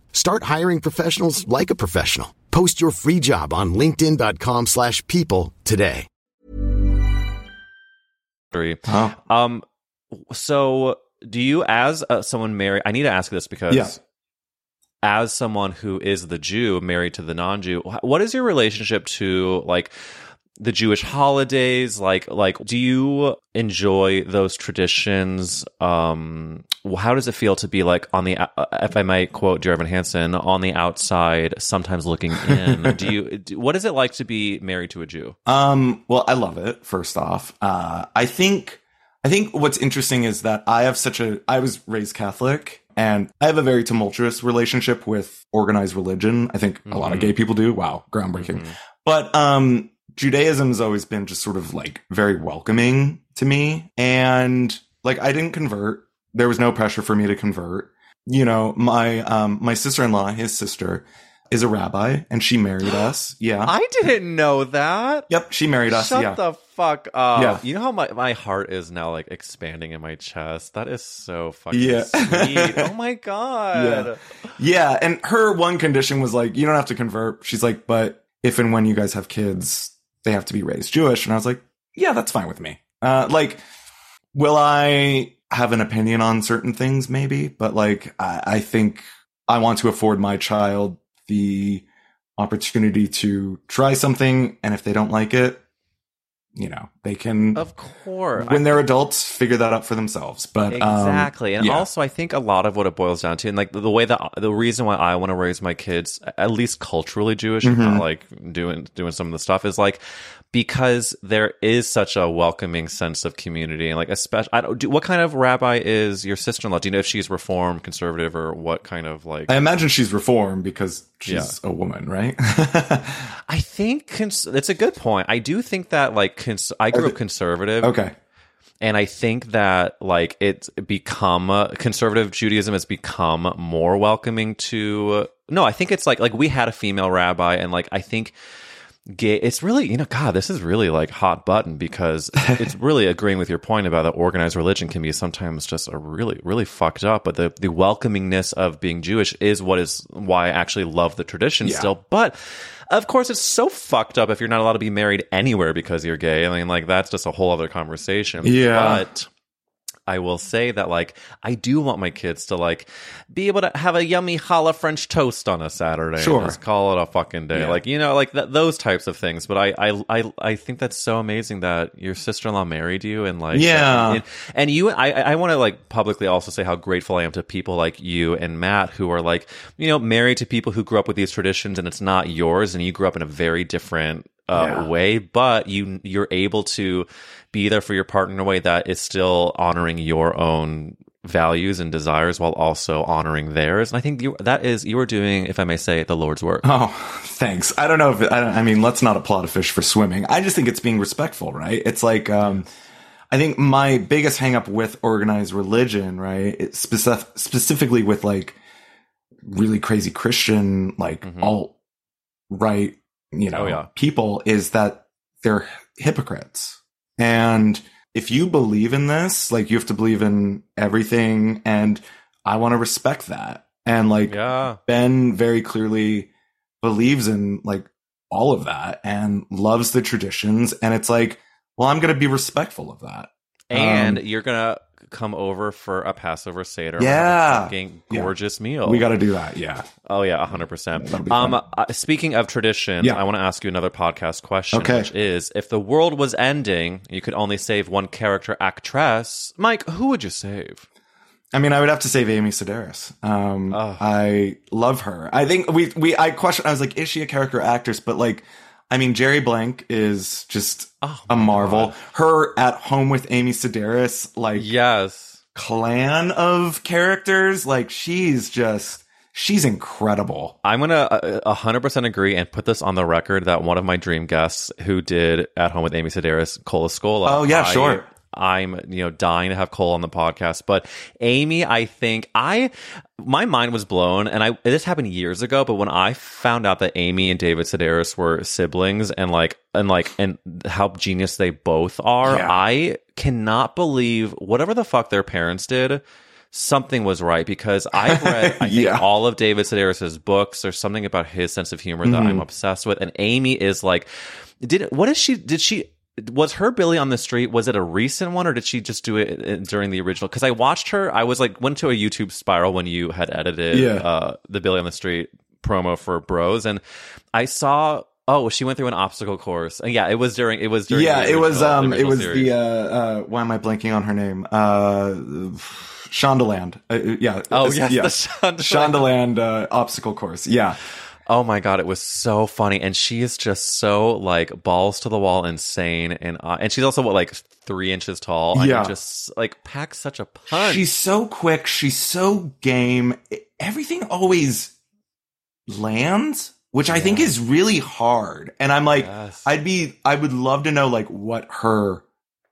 Start hiring professionals like a professional. Post your free job on linkedin.com/people slash people today. Oh. Um, so do you, as uh, someone married, I need to ask this because Yeah. as someone who is the Jew married to the non-Jew, what is your relationship to like the Jewish holidays, like like do you enjoy those traditions? Um, how does it feel to be like on the, uh, if I might quote Dear Evan Hansen, on the outside, sometimes looking in? do you? What is it like to be married to a Jew? Um, well, I love it. First off, uh, I think I think what's interesting is that I have such a I was raised Catholic and I have a very tumultuous relationship with organized religion. I think mm-hmm. a lot of gay people do. Wow, groundbreaking. Mm-hmm. But um Judaism has always been just sort of like very welcoming to me and like I didn't convert. There was no pressure for me to convert. You know, my um my sister-in-law, his sister, is a rabbi and she married us. Yeah. I didn't know that. Yep, she married us. Shut yeah. the fuck up. Yeah. You know how my, my heart is now like expanding in my chest? That is so fucking yeah. sweet. oh my god. Yeah. yeah, and her one condition was like you don't have to convert. She's like, but if and when you guys have kids, they have to be raised Jewish. And I was like, yeah, that's fine with me. Uh like will I have an opinion on certain things maybe, but like I, I think I want to afford my child the opportunity to try something. And if they don't like it, you know, they can, of course, when they're adults, figure that out for themselves. But exactly, um, and yeah. also, I think a lot of what it boils down to, and like the, the way that the reason why I want to raise my kids at least culturally Jewish, mm-hmm. not like doing doing some of the stuff, is like because there is such a welcoming sense of community and like especially I don't do what kind of rabbi is your sister-in-law do you know if she's reformed conservative or what kind of like I imagine she's reformed because she's yeah. a woman right? I think cons- it's a good point. I do think that like cons- I grew up conservative. Okay. And I think that like it's become uh, conservative Judaism has become more welcoming to no I think it's like like we had a female rabbi and like I think gay it's really you know god this is really like hot button because it's really agreeing with your point about that organized religion can be sometimes just a really really fucked up but the the welcomingness of being jewish is what is why i actually love the tradition yeah. still but of course it's so fucked up if you're not allowed to be married anywhere because you're gay i mean like that's just a whole other conversation yeah but I will say that like I do want my kids to like be able to have a yummy challah French toast on a Saturday. Sure, just call it a fucking day. Yeah. Like you know, like th- those types of things. But I, I, I, I think that's so amazing that your sister in law married you and like yeah, and, and you. I, I want to like publicly also say how grateful I am to people like you and Matt who are like you know married to people who grew up with these traditions and it's not yours and you grew up in a very different uh, yeah. way, but you you're able to be there for your partner in a way that is still honoring your own values and desires while also honoring theirs. And I think you, that is you are doing, if I may say, the Lord's work. Oh, thanks. I don't know if it, I, I mean, let's not applaud a fish for swimming. I just think it's being respectful, right? It's like. um I think my biggest hangup with organized religion, right, it's specific, specifically with like really crazy Christian, like mm-hmm. alt right you know, oh, yeah. people is that they're hypocrites. And if you believe in this, like you have to believe in everything. And I want to respect that. And like yeah. Ben very clearly believes in like all of that and loves the traditions. And it's like, well, I'm going to be respectful of that. And um, you're going to come over for a Passover Seder. Yeah. gorgeous yeah. meal. We got to do that. Yeah. Oh, yeah, 100%. Um, uh, speaking of tradition, yeah. I want to ask you another podcast question, okay. which is if the world was ending, you could only save one character actress. Mike, who would you save? I mean, I would have to save Amy Sedaris. Um, oh. I love her. I think we, we, I question, I was like, is she a character actress? But like, I mean, Jerry Blank is just oh a marvel. God. Her at home with Amy Sedaris, like yes, clan of characters. Like she's just she's incredible. I'm gonna uh, a hundred percent agree and put this on the record that one of my dream guests who did at home with Amy Sedaris, Cole Escola. Oh yeah, I, sure. I'm, you know, dying to have Cole on the podcast. But Amy, I think I, my mind was blown, and I this happened years ago. But when I found out that Amy and David Sedaris were siblings, and like, and like, and how genius they both are, yeah. I cannot believe whatever the fuck their parents did. Something was right because I've read, I think, yeah. all of David Sedaris's books. There's something about his sense of humor that mm-hmm. I'm obsessed with, and Amy is like, did what is she? Did she? Was her Billy on the Street? Was it a recent one, or did she just do it during the original? Because I watched her. I was like went to a YouTube spiral when you had edited yeah. uh, the Billy on the Street promo for Bros, and I saw Oh, she went through an obstacle course. Uh, Yeah, it was during. It was during. yeah, the it was um, it was series. the uh, uh, why am I blanking on her name? Uh, Shondaland. Uh, yeah. Oh, yes, yeah. the Shondaland. Shondaland uh, obstacle course. Yeah. Oh my god, it was so funny, and she is just so like balls to the wall, insane, and uh, and she's also what like three inches tall. and Yeah. just like packs such a punch. She's so quick. She's so game. Everything always lands, which I think is really hard. And I'm like, Yes. I'd be, I would love to know like what her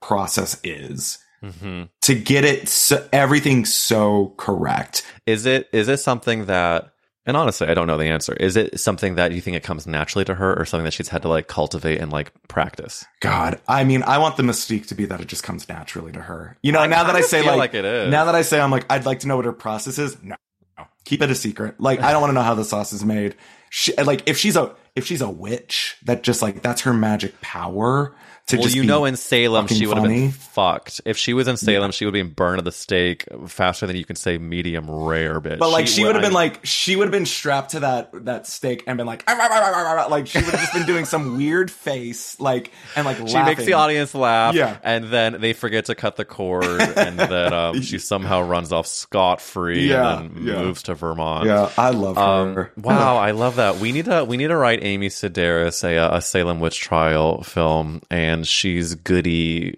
process is hmm to get it, so, everything so correct. Is it is it something that? And honestly, I don't know the answer. Is it something that you think it comes naturally to her, or something that she's had to like cultivate and like practice? God, I mean, I want the mystique to be that it just comes naturally to her. You know, now that I say like, like it is. now that I say I'm like, I'd like to know what her process is. No, no. keep it a secret. Like, I don't want to know how the sauce is made. She, like, if she's a, if she's a witch, that just like, that's her magic power well, just you be know, in Salem, she would have been fucked. If she was in Salem, she would have been burned at the stake faster than you can say medium rare, bitch. But like she, would have been like she would have been strapped to that that stake and been like "Ah, rah, rah, rah, rah, rah," like she would have just been doing some weird face like and like She makes the audience laugh, Yeah. and then they forget to cut the cord, and then um, she somehow runs off scot free, Yeah, and then yeah. moves to Vermont. Yeah, I love Um, her. wow, I love that. We need to we need to write Amy Sedaris a, a Salem witch trial film, and she's goody,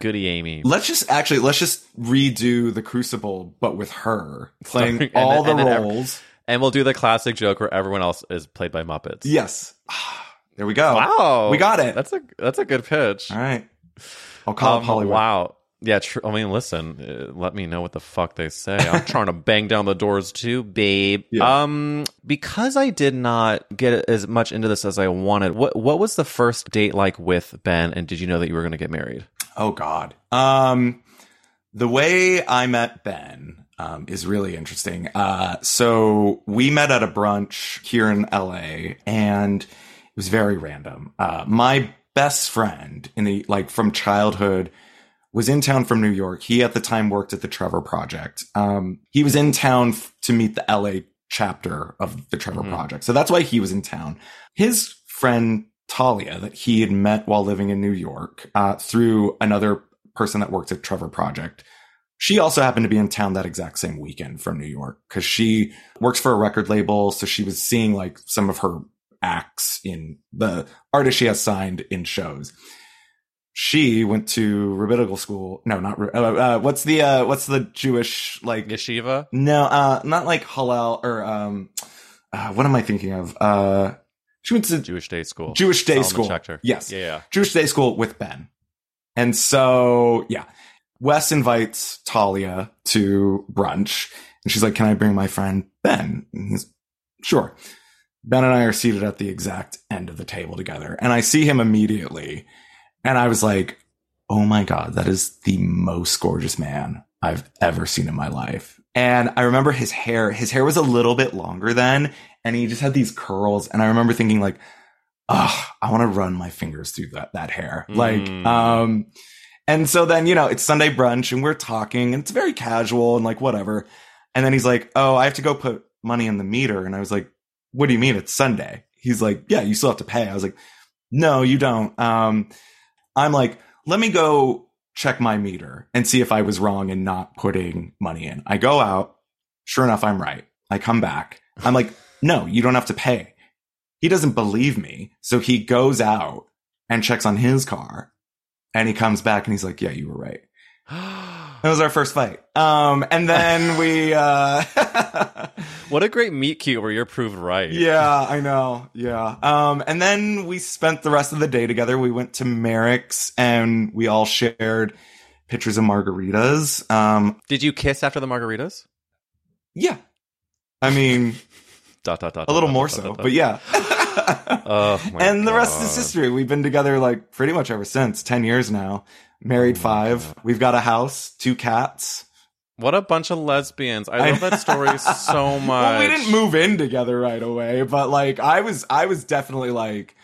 goody Amy. Let's just actually let's just redo the Crucible, but with her playing And all then- the and roles. And we'll do the classic joke where everyone else is played by Muppets. yes, there we go. Wow, we got it. That's a that's a good pitch. all right. I'll call Um, Hollywood. Wow. Yeah, tr- I mean, listen, uh, let me know what the fuck they say. I'm trying to bang down the doors too, babe. Yeah. Um, because I did not get as much into this as I wanted. What what was the first date like with Ben? And did you know that you were going to get married? Oh God. Um, the way I met Ben um, is really interesting. Uh, so we met at a brunch here in LA, and it was very random. Uh, my best friend in the like from childhood was in town from New York. He at the time worked at the Trevor Project. Um, he was in town f- to meet the LA chapter of the Trevor Project. So that's why he was in town. His friend Talia that he had met while living in New York, uh, through another person that worked at Trevor Project. She also happened to be in town that exact same weekend from New York because she works for a record label. So she was seeing like some of her acts in the artists she has signed in shows she went to rabbinical school. No, not, uh, uh, what's the, uh, what's the Jewish, like, Yeshiva? no, uh, not like halal or, um, uh, what am I thinking of? Uh, she went to Jewish day school. Jewish day Solomon school. Schechter. Yes. Yeah, yeah. Jewish day school with Ben. And so, yeah, Wes invites Talia to brunch and she's like, can I bring my friend Ben? And he's, sure. Ben and I are seated at the exact end of the table together and I see him immediately. And I was like, oh my God, that is the most gorgeous man I've ever seen in my life. And I remember his hair, his hair was a little bit longer then, and he just had these curls. And I remember thinking like, oh, I want to run my fingers through that, that hair. Like, Mm. um, and so then, you know, it's Sunday brunch and we're talking and it's very casual and like whatever. And then he's like, oh, I have to go put money in the meter. And I was like, what do you mean? It's Sunday. He's like, yeah, you still have to pay. I was like, no, you don't. Um, I'm like, let me go check my meter and see if I was wrong in not putting money in. I go out. Sure enough, I'm right. I come back. I'm like, no, you don't have to pay. He doesn't believe me. So he goes out and checks on his car and he comes back and he's like, yeah, you were right. That was our first fight. Um, and then we, uh, What a great meet cute where you're proved right. yeah, I know. Yeah. Um, and then we spent the rest of the day together. We went to Merrick's and we all shared pictures of margaritas. Um, Did you kiss after the margaritas? yeah. I mean, Dot, dot, dot, a little more so, but yeah. Oh, my and the rest is God. history. We've been together like pretty much ever since 10 years now. Married five. We've got a house, two cats. What a bunch of lesbians. I love that story so much. Well, we didn't move in together right away, but like I was, I was definitely like,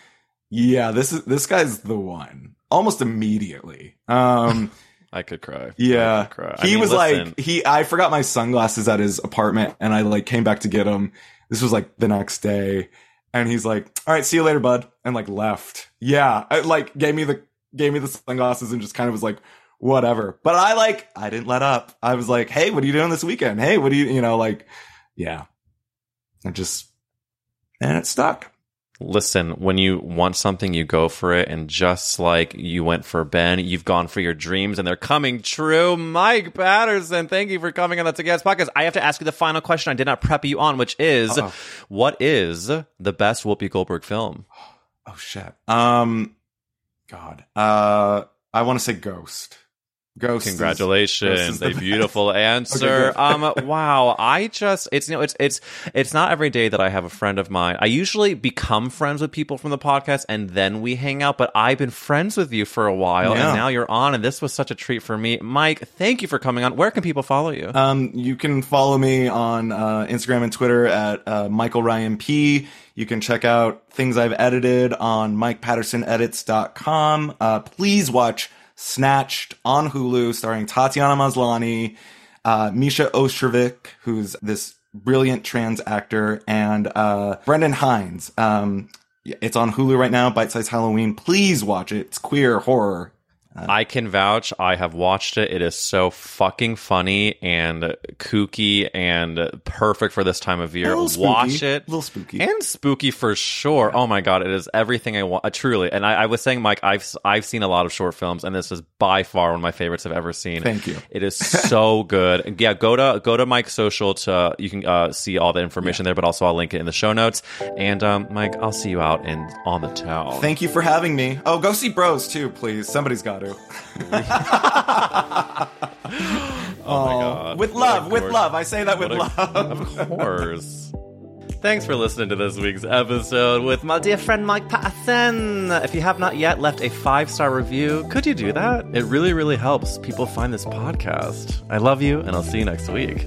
yeah, this is, this guy's the one almost immediately. Um, I could cry. Yeah, could cry. He mean, was listen, like, he, I forgot my sunglasses at his apartment and I like came back to get them. This was like the next day And he's like, all right, see you later, bud. And like left. Yeah. I, like gave me the, gave me the sunglasses and just kind of was like, whatever. But I like, I didn't let up. I was like, Hey, what are you doing this weekend? Hey, what do you, you know, like, yeah. I just, and it stuck. Listen, when you want something, you go for it. And just like you went for Ben, you've gone for your dreams and they're coming true. Mike Patterson, thank you for coming on the Together podcast. I have to ask you the final question I did not prep you on, which is Uh-oh. what is the best Whoopi Goldberg film? Oh shit. Um, God. Uh, I want to say Ghost. Ghost. Congratulations, Ghost is the a beautiful answer. good. um, wow, I just it's you know it's it's it's not every day that I have a friend of mine. I usually become friends with people from the podcast and then we hang out. But I've been friends with you for a while, Yeah. and now you're on, and this was such a treat for me, Mike. Thank you for coming on. Where can people follow you? Um, you can follow me on uh, Instagram and Twitter at uh, Michael Ryan P. You can check out things I've edited on MikePattersonEdits.com. Uh, please watch Snatched on Hulu, starring Tatiana Maslany, uh, Misha Osherovich, who's this brilliant trans actor, and uh, Brendan Hines. Um, it's on Hulu right now. Bite Size Halloween. Please watch it. It's queer horror. I can vouch. I have watched it. It is so fucking funny and kooky and perfect for this time of year. little spooky. Watch it. A little spooky. and spooky for sure. Oh my god, it is everything I want. Uh, truly, and I, I was saying, Mike, I've I've seen a lot of short films, and this is by far one of my favorites I've ever seen. Thank you. It is so good. Yeah, go to go to Mike's social to you can uh, see all the information there, but also I'll link it in the show notes. And um, Mike, I'll see you out in on the town. Thank you for having me. Oh, go see Bros too, please. Somebody's got to. oh my oh, god, With love, with love. I say that with What a- love. Of course. Thanks for listening to this week's episode with my dear friend Mike Patterson. If you have not yet left a five star review, could you do that? It really, really helps people find this podcast. I love you, and I'll see you next week.